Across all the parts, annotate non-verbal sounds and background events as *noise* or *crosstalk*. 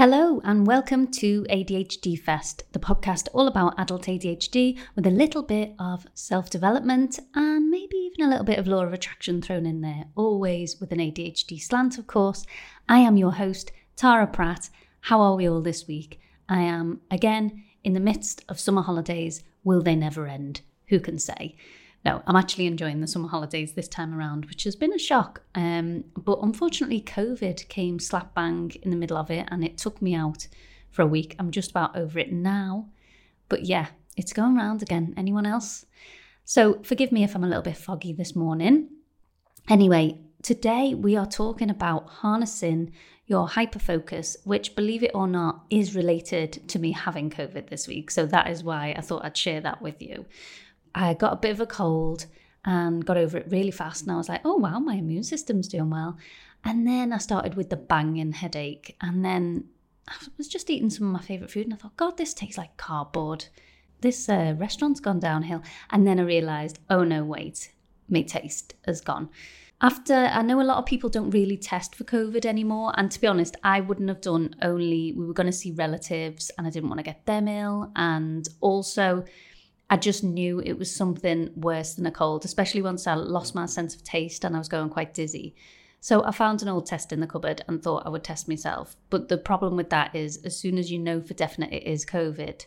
Hello, and welcome to ADHD Fest, the podcast all about adult ADHD with a little bit of self development and maybe even a little bit of law of attraction thrown in there, always with an ADHD slant, of course. I am your host, Tara Pratt. How are we all this week? I am, again, in the midst of summer holidays. Will they never end? Who can say? No, I'm actually enjoying the summer holidays this time around, which has been a shock. Um, but unfortunately, COVID came slap bang in the middle of it and it took me out for a week. I'm just about over it now. But yeah, it's going round again. Anyone else? So forgive me if I'm a little bit foggy this morning. Anyway, today we are talking about harnessing your hyperfocus, which, believe it or not, is related to me having COVID this week. So that is why I thought I'd share that with you. I got a bit of a cold and got over it really fast. And I was like, oh, wow, my immune system's doing well. And then I started with the banging headache. And then I was just eating some of my favourite food. And I thought, God, this tastes like cardboard. This uh, restaurant's gone downhill. And then I realised, oh, no, wait, my taste has gone. After, I know a lot of people don't really test for COVID anymore. And to be honest, I wouldn't have done only, we were going to see relatives and I didn't want to get them ill. And also, I just knew it was something worse than a cold, especially once I lost my sense of taste and I was going quite dizzy. So I found an old test in the cupboard and thought I would test myself. But the problem with that is, as soon as you know for definite it is COVID,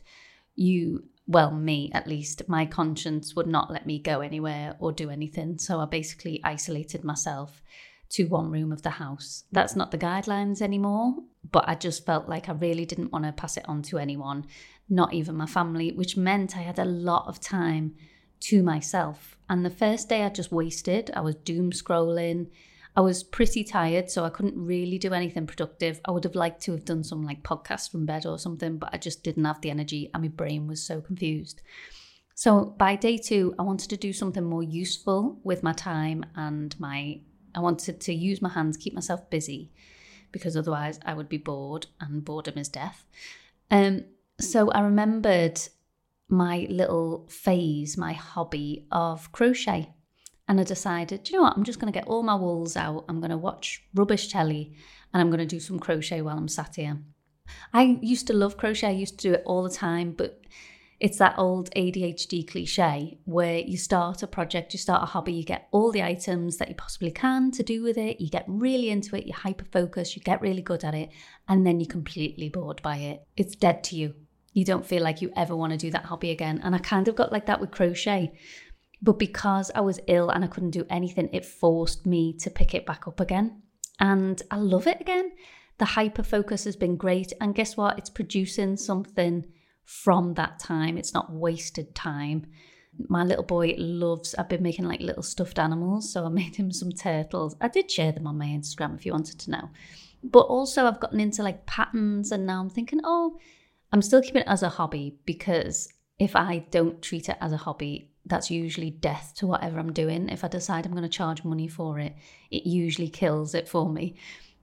you, well, me at least, my conscience would not let me go anywhere or do anything. So I basically isolated myself to one room of the house. That's not the guidelines anymore, but I just felt like I really didn't want to pass it on to anyone not even my family, which meant I had a lot of time to myself. And the first day I just wasted. I was doom scrolling. I was pretty tired, so I couldn't really do anything productive. I would have liked to have done some like podcast from bed or something, but I just didn't have the energy and my brain was so confused. So by day two, I wanted to do something more useful with my time and my I wanted to use my hands, keep myself busy, because otherwise I would be bored and boredom is death. Um, so I remembered my little phase, my hobby of crochet. And I decided, you know what, I'm just going to get all my wools out. I'm going to watch rubbish telly and I'm going to do some crochet while I'm sat here. I used to love crochet, I used to do it all the time, but it's that old ADHD cliche where you start a project, you start a hobby, you get all the items that you possibly can to do with it, you get really into it, you hyper focus, you get really good at it, and then you're completely bored by it. It's dead to you you don't feel like you ever want to do that hobby again. And I kind of got like that with crochet. But because I was ill and I couldn't do anything, it forced me to pick it back up again. And I love it again. The hyper focus has been great. And guess what? It's producing something from that time. It's not wasted time. My little boy loves, I've been making like little stuffed animals. So I *laughs* made him some turtles. I did share them on my Instagram if you wanted to know. But also, I've gotten into like patterns and now I'm thinking, oh, I'm still keeping it as a hobby because if I don't treat it as a hobby, that's usually death to whatever I'm doing. If I decide I'm going to charge money for it, it usually kills it for me.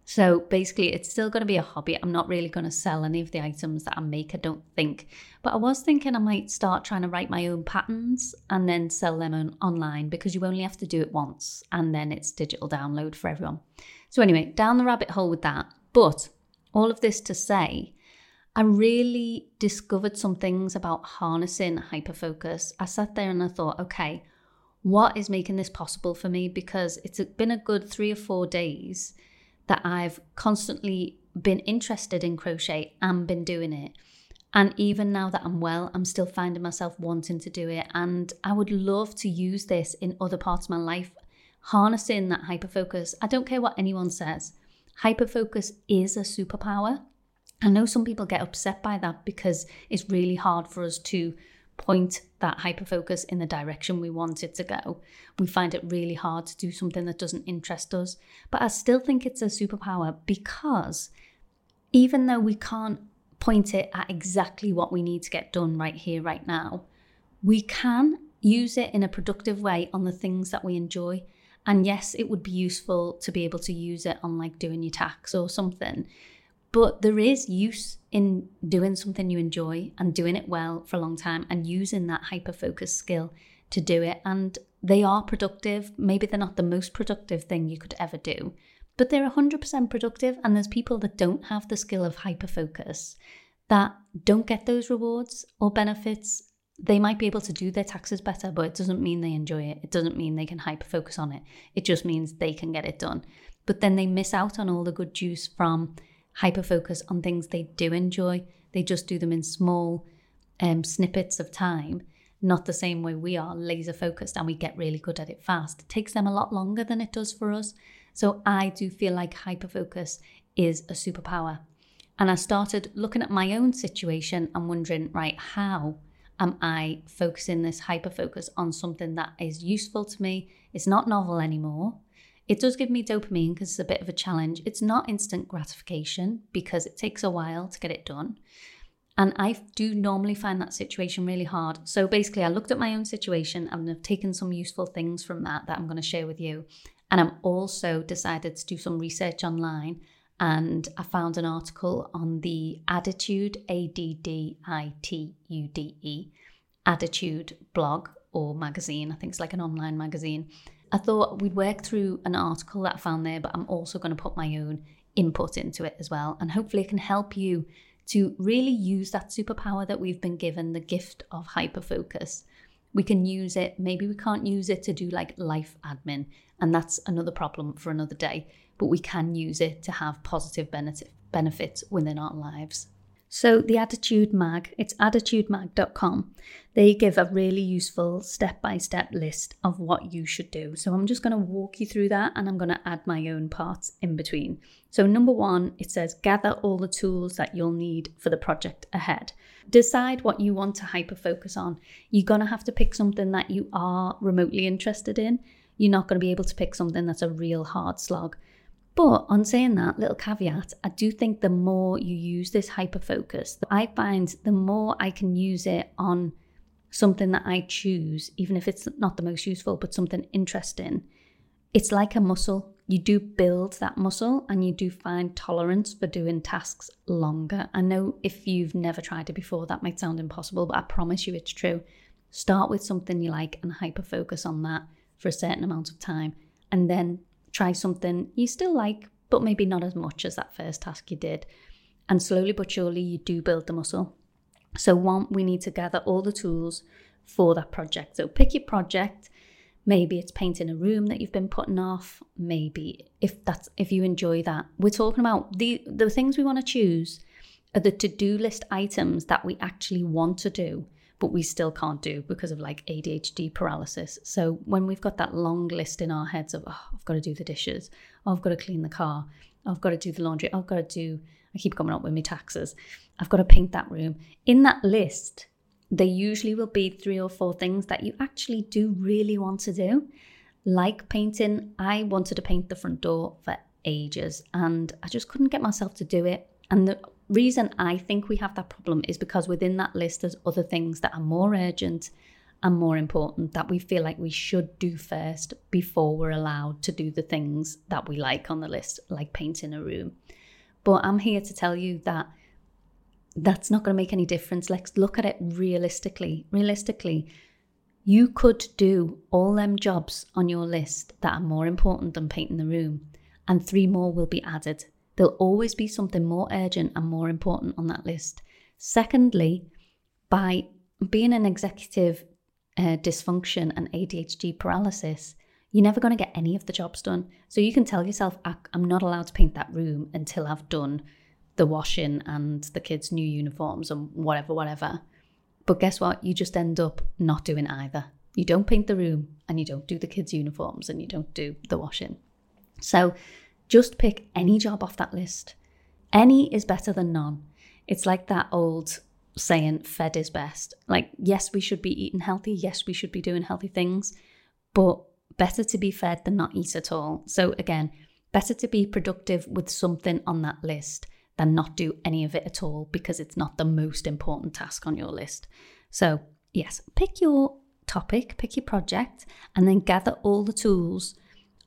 So basically, it's still going to be a hobby. I'm not really going to sell any of the items that I make, I don't think. But I was thinking I might start trying to write my own patterns and then sell them on, online because you only have to do it once and then it's digital download for everyone. So, anyway, down the rabbit hole with that. But all of this to say, I really discovered some things about harnessing hyperfocus. I sat there and I thought, okay, what is making this possible for me? Because it's been a good three or four days that I've constantly been interested in crochet and been doing it. And even now that I'm well, I'm still finding myself wanting to do it. And I would love to use this in other parts of my life, harnessing that hyperfocus. I don't care what anyone says, hyperfocus is a superpower. I know some people get upset by that because it's really hard for us to point that hyperfocus in the direction we want it to go. We find it really hard to do something that doesn't interest us. But I still think it's a superpower because even though we can't point it at exactly what we need to get done right here, right now, we can use it in a productive way on the things that we enjoy. And yes, it would be useful to be able to use it on like doing your tax or something. But there is use in doing something you enjoy and doing it well for a long time and using that hyper focus skill to do it. And they are productive. Maybe they're not the most productive thing you could ever do, but they're 100% productive. And there's people that don't have the skill of hyperfocus that don't get those rewards or benefits. They might be able to do their taxes better, but it doesn't mean they enjoy it. It doesn't mean they can hyperfocus on it. It just means they can get it done. But then they miss out on all the good juice from hyperfocus on things they do enjoy. They just do them in small um, snippets of time, not the same way we are laser focused and we get really good at it fast. It takes them a lot longer than it does for us. So I do feel like hyperfocus is a superpower. And I started looking at my own situation and wondering, right, how am I focusing this hyperfocus on something that is useful to me? It's not novel anymore. It does give me dopamine because it's a bit of a challenge. It's not instant gratification because it takes a while to get it done. And I do normally find that situation really hard. So basically, I looked at my own situation and I've taken some useful things from that that I'm going to share with you. And I'm also decided to do some research online. And I found an article on the ADDitude, A D D I T U D E, ADDitude blog or magazine. I think it's like an online magazine. I thought we'd work through an article that I found there, but I'm also going to put my own input into it as well. And hopefully, it can help you to really use that superpower that we've been given the gift of hyperfocus. We can use it, maybe we can't use it to do like life admin, and that's another problem for another day, but we can use it to have positive benefit, benefits within our lives. So, the ADDitude Mag, it's additudemag.com. They give a really useful step by step list of what you should do. So, I'm just going to walk you through that and I'm going to add my own parts in between. So, number one, it says gather all the tools that you'll need for the project ahead. Decide what you want to hyper focus on. You're going to have to pick something that you are remotely interested in. You're not going to be able to pick something that's a real hard slog. But on saying that, little caveat, I do think the more you use this hyper focus, I find the more I can use it on something that I choose, even if it's not the most useful, but something interesting, it's like a muscle. You do build that muscle and you do find tolerance for doing tasks longer. I know if you've never tried it before, that might sound impossible, but I promise you it's true. Start with something you like and hyper focus on that for a certain amount of time, and then try something you still like, but maybe not as much as that first task you did. And slowly but surely, you do build the muscle. So, one, we need to gather all the tools for that project. So, pick your project. Maybe it's painting a room that you've been putting off. Maybe if that's if you enjoy that, we're talking about the the things we want to choose are the to do list items that we actually want to do but we still can't do because of like ADHD paralysis. So when we've got that long list in our heads of, oh, I've got to do the dishes, oh, I've got to clean the car, oh, I've got to do the laundry, I've got to do, I keep coming up with my taxes, I've got to paint that room. In that list, there usually will be three or four things that you actually do really want to do. Like painting, I wanted to paint the front door for ages and I just couldn't get myself to do it. And the reason I think we have that problem is because within that list, there's other things that are more urgent and more important that we feel like we should do first before we're allowed to do the things that we like on the list, like painting a room. But I'm here to tell you that that's not going to make any difference. Let's look at it realistically. Realistically, you could do all them jobs on your list that are more important than painting the room, and three more will be added There'll always be something more urgent and more important on that list. Secondly, by being an executive uh, dysfunction and ADHD paralysis, you're never going to get any of the jobs done. So you can tell yourself, I'm not allowed to paint that room until I've done the washing and the kids' new uniforms and whatever, whatever. But guess what? You just end up not doing either. You don't paint the room and you don't do the kids' uniforms and you don't do the washing. So just pick any job off that list. Any is better than none. It's like that old saying, fed is best. Like, yes, we should be eating healthy. Yes, we should be doing healthy things, but better to be fed than not eat at all. So, again, better to be productive with something on that list than not do any of it at all because it's not the most important task on your list. So, yes, pick your topic, pick your project, and then gather all the tools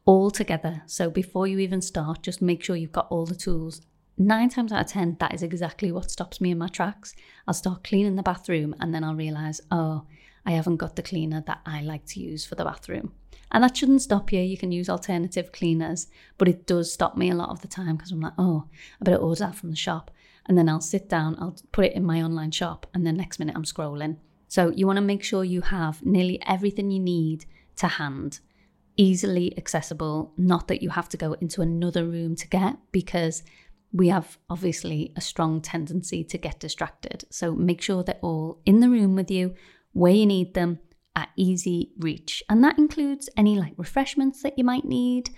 all together. So before you even start, just make sure you've got all the tools. Nine times out of 10, that is exactly what stops me in my tracks. I'll start cleaning the bathroom and then I'll realize, oh, I haven't got the cleaner that I like to use for the bathroom. And that shouldn't stop you. You can use alternative cleaners, but it does stop me a lot of the time because I'm like, oh, I better order that from the shop. And then I'll sit down, I'll put it in my online shop, and then next minute I'm scrolling. So you want to make sure you have nearly everything you need to hand, easily accessible, not that you have to go into another room to get, because we have obviously a strong tendency to get distracted. So make sure they're all in the room with you where you need them at easy reach. And that includes any like refreshments that you might need,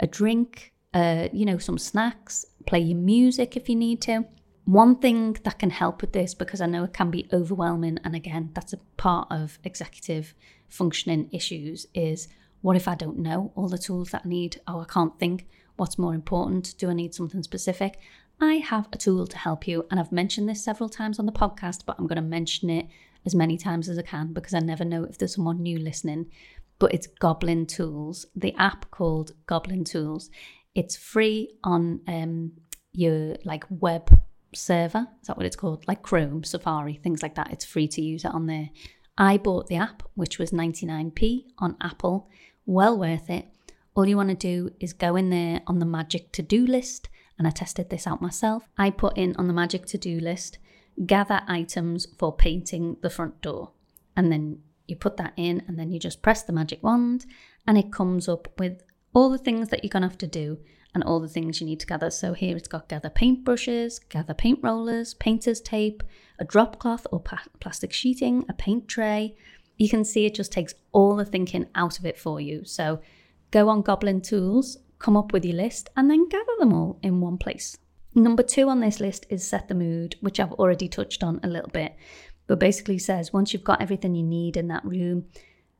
a drink, uh, you know, some snacks, play your music if you need to. One thing that can help with this, because I know it can be overwhelming, and again, that's a part of executive functioning issues, is what if I don't know all the tools that I need? Oh, I can't think. What's more important? Do I need something specific? I have a tool to help you, and I've mentioned this several times on the podcast, but I'm going to mention it as many times as I can because I never know if there's someone new listening. But it's Goblin Tools, the app called Goblin Tools. It's free on um, your like web server. Is that what it's called? Like Chrome, Safari, things like that. It's free to use it on there. I bought the app, which was 99p on Apple. Well worth it. All you want to do is go in there on the magic to do list, and I tested this out myself. I put in on the magic to do list gather items for painting the front door. And then you put that in, and then you just press the magic wand, and it comes up with all the things that you're going to have to do and all the things you need to gather. So here it's got gather paintbrushes, gather paint rollers, painter's tape, a drop cloth or pa- plastic sheeting, a paint tray. You can see it just takes all the thinking out of it for you. So go on Goblin Tools, come up with your list, and then gather them all in one place. Number two on this list is set the mood, which I've already touched on a little bit, but basically says once you've got everything you need in that room,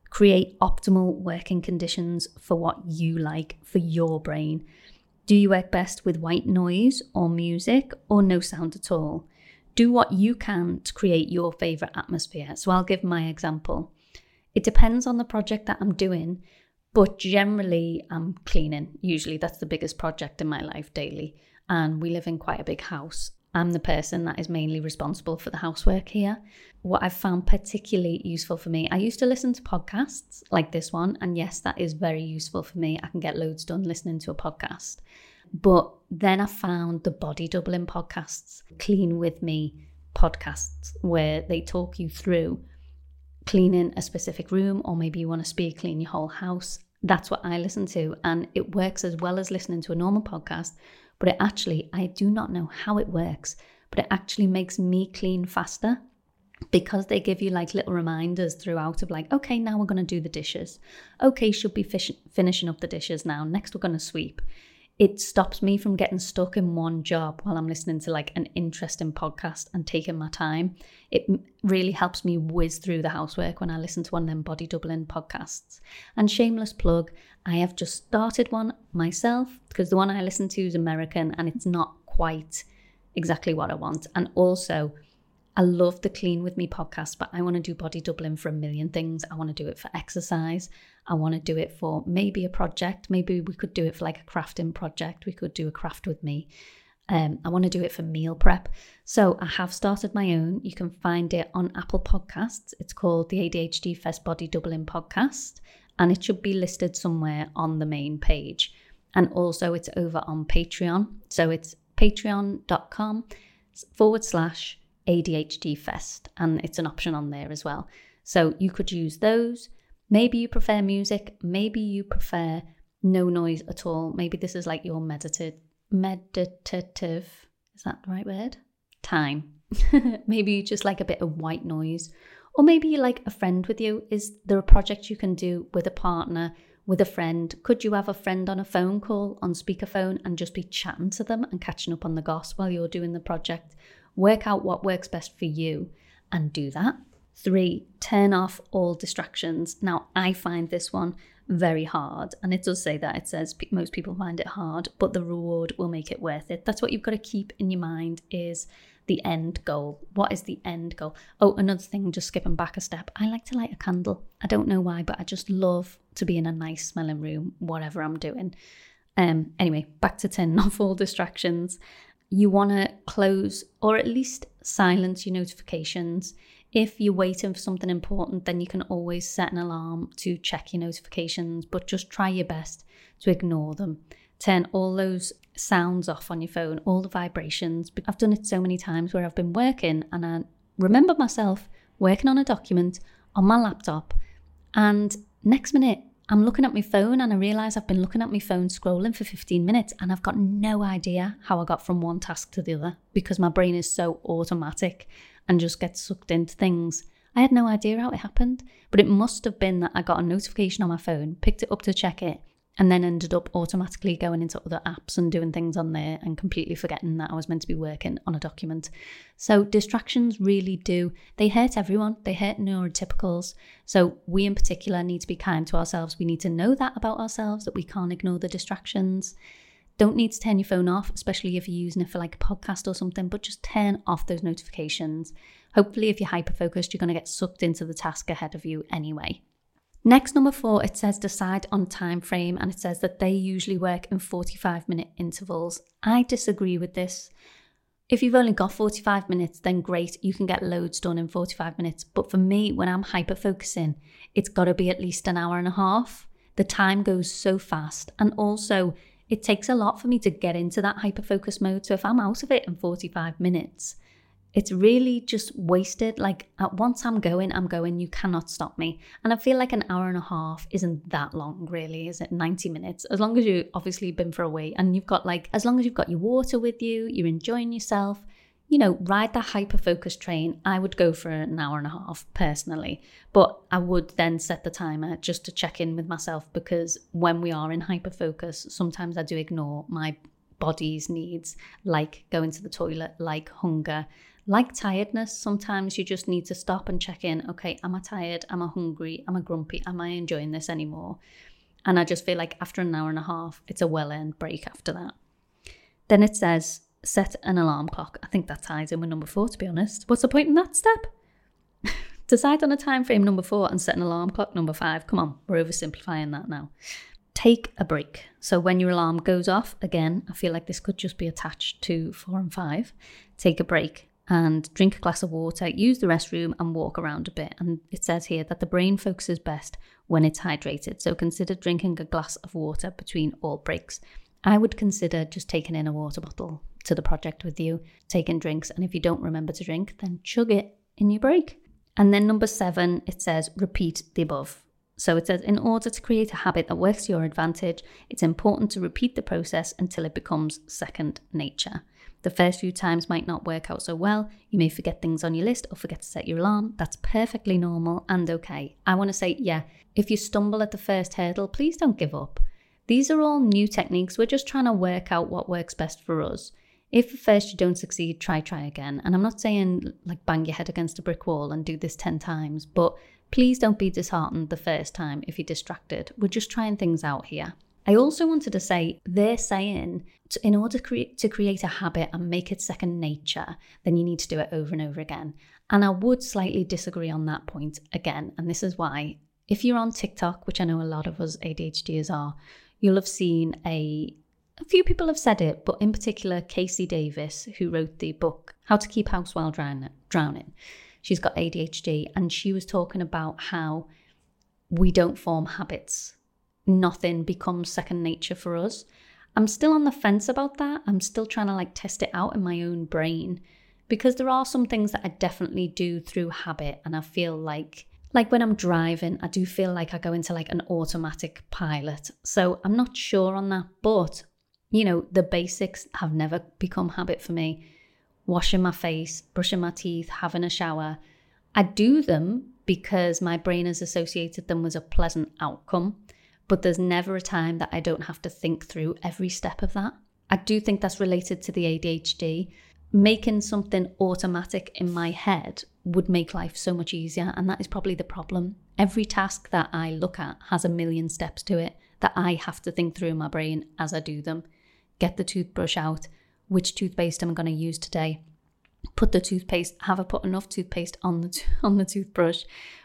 create optimal working conditions for what you like for your brain. Do you work best with white noise or music or no sound at all? Do what you can to create your favourite atmosphere. So I'll give my example. It depends on the project that I'm doing, but generally I'm cleaning. Usually that's the biggest project in my life daily and we live in quite a big house. I'm the person that is mainly responsible for the housework here. What I've found particularly useful for me, I used to listen to podcasts like this one, and yes, that is very useful for me. I can get loads done listening to a podcast. But then I found the body doubling podcasts, Clean With Me podcasts, where they talk you through cleaning a specific room, or maybe you want to speed clean your whole house. That's what I listen to, and it works as well as listening to a normal podcast but it actually, I do not know how it works, but it actually makes me clean faster because they give you like little reminders throughout of like, okay, now we're going to do the dishes. Okay, should be fish- finishing up the dishes now. Next, we're going to sweep it stops me from getting stuck in one job while I'm listening to like an interesting podcast and taking my time. It really helps me whiz through the housework when I listen to one of them body doubling podcasts. And shameless plug, I have just started one myself because the one I listen to is American and it's not quite exactly what I want. And also, I love the Clean With Me podcast, but I want to do body doubling for a million things. I want to do it for exercise. I want to do it for maybe a project. Maybe we could do it for like a crafting project. We could do a craft with me. Um, I want to do it for meal prep. So I have started my own. You can find it on Apple Podcasts. It's called the ADHD Fest Body Doubling Podcast, and it should be listed somewhere on the main page. And also, it's over on Patreon. So it's patreon.com forward slash ADHD Fest, and it's an option on there as well. So you could use those. Maybe you prefer music, maybe you prefer no noise at all. Maybe this is like your meditative, meditative, is that the right word? Time. *laughs* maybe you just like a bit of white noise. Or maybe you like a friend with you. Is there a project you can do with a partner, with a friend? Could you have a friend on a phone call, on speakerphone, and just be chatting to them and catching up on the goss while you're doing the project? Work out what works best for you and do that. Three, turn off all distractions. Now, I find this one very hard, and it does say that it says most people find it hard, but the reward will make it worth it. That's what you've got to keep in your mind is the end goal. What is the end goal? Oh, another thing, just skipping back a step. I like to light a candle. I don't know why, but I just love to be in a nice smelling room, whatever I'm doing. Um, anyway, back to turning *laughs* off all distractions you want to close or at least silence your notifications. If you're waiting for something important, then you can always set an alarm to check your notifications, but just try your best to ignore them. Turn all those sounds off on your phone, all the vibrations. I've done it so many times where I've been working and I remember myself working on a document on my laptop, and next minute I'm looking at my phone and I realize I've been looking at my phone scrolling for 15 minutes and I've got no idea how I got from one task to the other because my brain is so automatic and just gets sucked into things. I had no idea how it happened, but it must have been that I got a notification on my phone, picked it up to check it, and then ended up automatically going into other apps and doing things on there and completely forgetting that I was meant to be working on a document. So distractions really do they hurt everyone. They hurt neurotypicals. So we in particular need to be kind to ourselves. We need to know that about ourselves that we can't ignore the distractions. Don't need to turn your phone off, especially if you're using it for like a podcast or something, but just turn off those notifications. Hopefully, if you're hyper focused, you're going to get sucked into the task ahead of you anyway. Next, number four, it says decide on time frame and it says that they usually work in 45 minute intervals. I disagree with this. If you've only got 45 minutes, then great, you can get loads done in 45 minutes. But for me, when I'm hyper focusing, it's got to be at least an hour and a half. The time goes so fast. And also, it takes a lot for me to get into that hyper focus mode. So if I'm out of it in 45 minutes, it's really just wasted. Like at once I'm going, I'm going, you cannot stop me. And I feel like an hour and a half isn't that long, really, is it? 90 minutes. As long as you've obviously been for a week and you've got like, as long as you've got your water with you, you're enjoying yourself, you know, ride the hyper focus train. I would go for an hour and a half personally, but I would then set the timer just to check in with myself because when we are in hyper focus, sometimes I do ignore my body's needs, like going to the toilet, like hunger like tiredness, sometimes you just need to stop and check in. Okay, am I tired? Am I hungry? Am I grumpy? Am I enjoying this anymore? And I just feel like after an hour and a half, it's a well earned break after that. Then it says set an alarm clock. I think that ties in with number four, to be honest. What's the point in that step? *laughs* Decide on a time frame number four and set an alarm clock number five. Come on, we're oversimplifying that now. Take a break. So when your alarm goes off, again, I feel like this could just be attached to four and five. Take a break and drink a glass of water, use the restroom, and walk around a bit. And it says here that the brain focuses best when it's hydrated. So consider drinking a glass of water between all breaks. I would consider just taking in a water bottle to the project with you, taking drinks, and if you don't remember to drink, then chug it in your break. And then number seven, it says repeat the above. So it says, in order to create a habit that works to your advantage, it's important to repeat the process until it becomes second nature. The first few times might not work out so well. You may forget things on your list or forget to set your alarm. That's perfectly normal and okay. I want to say, yeah, if you stumble at the first hurdle, please don't give up. These are all new techniques. We're just trying to work out what works best for us. If at first you don't succeed, try, try again. And I'm not saying like bang your head against a brick wall and do this 10 times, but please don't be disheartened the first time if you're distracted. We're just trying things out here. I also wanted to say they're saying in order to create, to create a habit and make it second nature, then you need to do it over and over again. And I would slightly disagree on that point again. And this is why if you're on TikTok, which I know a lot of us ADHDers are, you'll have seen a a few people have said it, but in particular, KC Davis, who wrote the book How to Keep House While Drowning. She's got ADHD, and she was talking about how we don't form habits nothing becomes second nature for us. I'm still on the fence about that. I'm still trying to like test it out in my own brain because there are some things that I definitely do through habit and I feel like like when I'm driving, I do feel like I go into like an automatic pilot. So I'm not sure on that, but you know, the basics have never become habit for me. Washing my face, brushing my teeth, having a shower. I do them because my brain has associated them with a pleasant outcome but there's never a time that I don't have to think through every step of that. I do think that's related to the ADHD. Making something automatic in my head would make life so much easier, and that is probably the problem. Every task that I look at has a million steps to it that I have to think through in my brain as I do them. Get the toothbrush out. Which toothpaste am I going to use today? Put the toothpaste. Have I put enough toothpaste on the *laughs* on the toothbrush?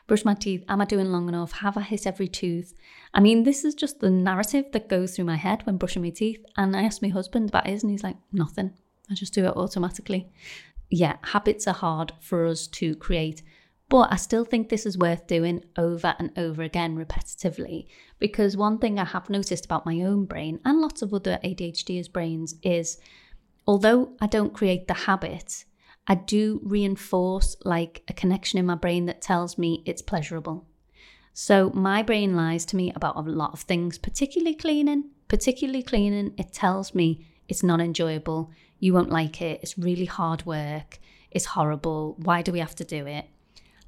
Brush my teeth. Am I doing long enough? Have I hit every tooth? I mean, this is just the narrative that goes through my head when brushing my teeth. And I asked my husband about his, and he's like, nothing. I just do it automatically. Yeah, habits are hard for us to create, But I still think this is worth doing over and over again repetitively because one thing I have noticed about my own brain and lots of other ADHDers' brains is although I don't create the habit, I do reinforce like a connection in my brain that tells me it's pleasurable. So my brain lies to me about a lot of things, particularly cleaning. Particularly cleaning, it tells me it's not enjoyable. You won't like it. It's really hard work. It's horrible. Why do we have to do it?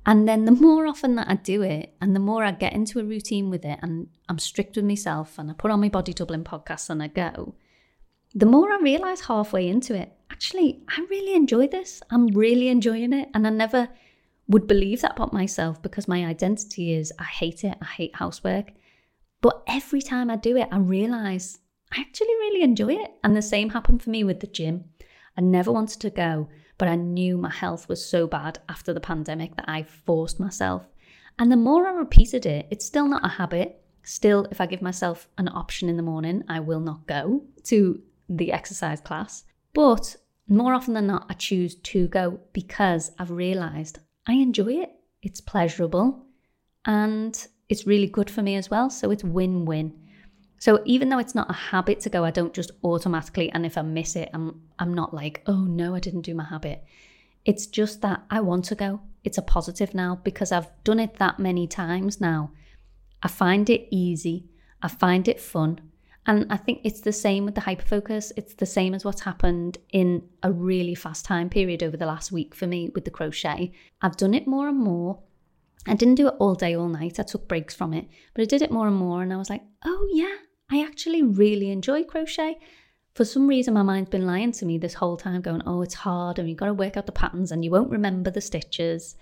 And then the more often that I do it, and the more I get into a routine with it, and I'm strict with myself, and I put on my body doubling podcast and I go, the more I realize halfway into it, actually, I really enjoy this. I'm really enjoying it. And I never would believe that about myself because my identity is I hate it. I hate housework. But every time I do it, I realize I actually really enjoy it. And the same happened for me with the gym. I never wanted to go, but I knew my health was so bad after the pandemic that I forced myself. And the more I repeated it, it's still not a habit. Still, if I give myself an option in the morning, I will not go to the exercise class. But more often than not, I choose to go because I've realized I enjoy it. It's pleasurable and it's really good for me as well. So it's win win. So even though it's not a habit to go, I don't just automatically, and if I miss it, I'm I'm not like, oh no, I didn't do my habit. It's just that I want to go. It's a positive now because I've done it that many times now. I find it easy. I find it fun. And I think it's the same with the hyperfocus. It's the same as what's happened in a really fast time period over the last week for me with the crochet. I've done it more and more. I didn't do it all day, all night. I took breaks from it, but I did it more and more. And I was like, oh, yeah, I actually really enjoy crochet. For some reason, my mind's been lying to me this whole time, going, oh, it's hard and you've got to work out the patterns and you won't remember the stitches.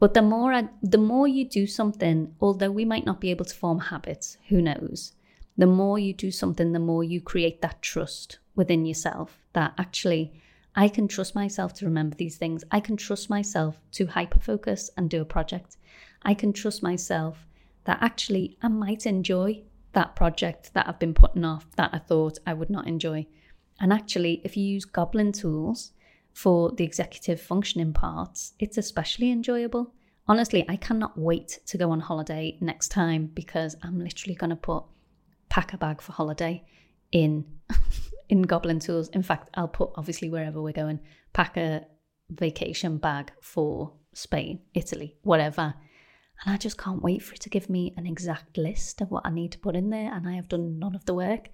But the more I, the more you do something, although we might not be able to form habits, who knows? The more you do something, the more you create that trust within yourself that actually I can trust myself to remember these things. I can trust myself to hyper focus and do a project. I can trust myself that actually I might enjoy that project that I've been putting off that I thought I would not enjoy. And actually, if you use Goblin tools for the executive functioning parts, it's especially enjoyable. Honestly, I cannot wait to go on holiday next time because I'm literally going to put pack a bag for holiday in *laughs* in Goblin Tools. In fact, I'll put obviously wherever we're going, pack a vacation bag for Spain, Italy, whatever. And I just can't wait for it to give me an exact list of what I need to put in there. And I have done none of the work.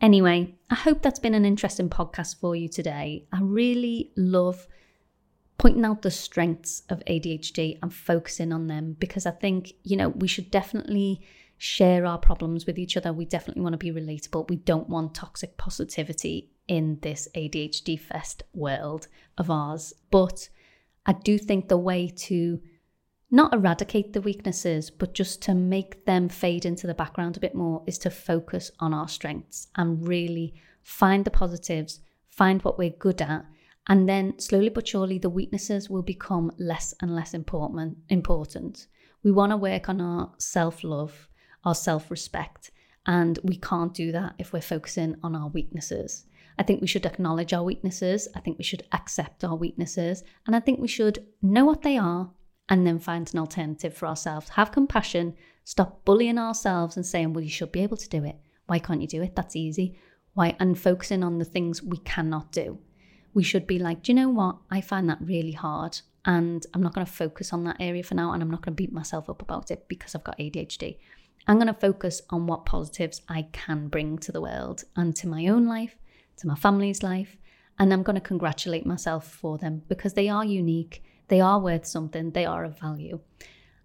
Anyway, I hope that's been an interesting podcast for you today. I really love pointing out the strengths of ADHD and focusing on them because I think, you know, we should definitely share our problems with each other. We definitely want to be relatable. We don't want toxic positivity in this ADHD fest world of ours. But I do think the way to not eradicate the weaknesses, but just to make them fade into the background a bit more is to focus on our strengths and really find the positives, find what we're good at, and then slowly but surely the weaknesses will become less and less important. Important. We want to work on our self-love our self respect. And we can't do that if we're focusing on our weaknesses. I think we should acknowledge our weaknesses. I think we should accept our weaknesses. And I think we should know what they are and then find an alternative for ourselves. Have compassion. Stop bullying ourselves and saying, well, you should be able to do it. Why can't you do it? That's easy. Why? And focusing on the things we cannot do. We should be like, do you know what? I find that really hard. And I'm not going to focus on that area for now. And I'm not going to beat myself up about it because I've got ADHD. I'm going to focus on what positives I can bring to the world and to my own life, to my family's life. And I'm going to congratulate myself for them because they are unique, they are worth something, they are of value.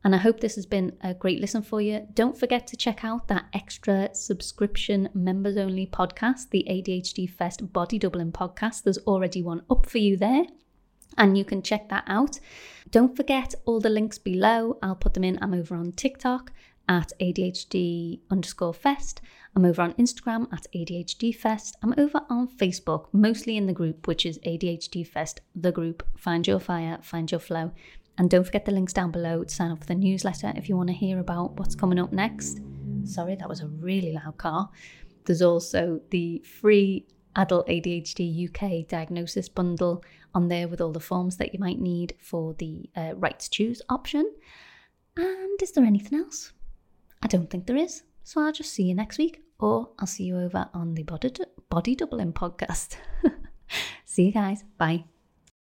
And I hope this has been a great listen for you. Don't forget to check out that extra subscription members only podcast, the ADHD Fest Body Doubling podcast. There's already one up for you there, and you can check that out. Don't forget all the links below. I'll put them in. I'm over on TikTok at ADHD underscore fest. I'm over on Instagram at ADHD Fest. I'm over on Facebook, mostly in the group, which is ADHD Fest, the group. Find your fire, find your flow. And don't forget the links down below to sign up for the newsletter if you want to hear about what's coming up next. Sorry, that was a really loud car. There's also the free Adult ADHD UK diagnosis bundle on there with all the forms that you might need for the uh, right to choose option. And is there anything else? I don't think there is. So I'll just see you next week, or I'll see you over on the Body, body Doubling podcast. *laughs* see you guys. Bye.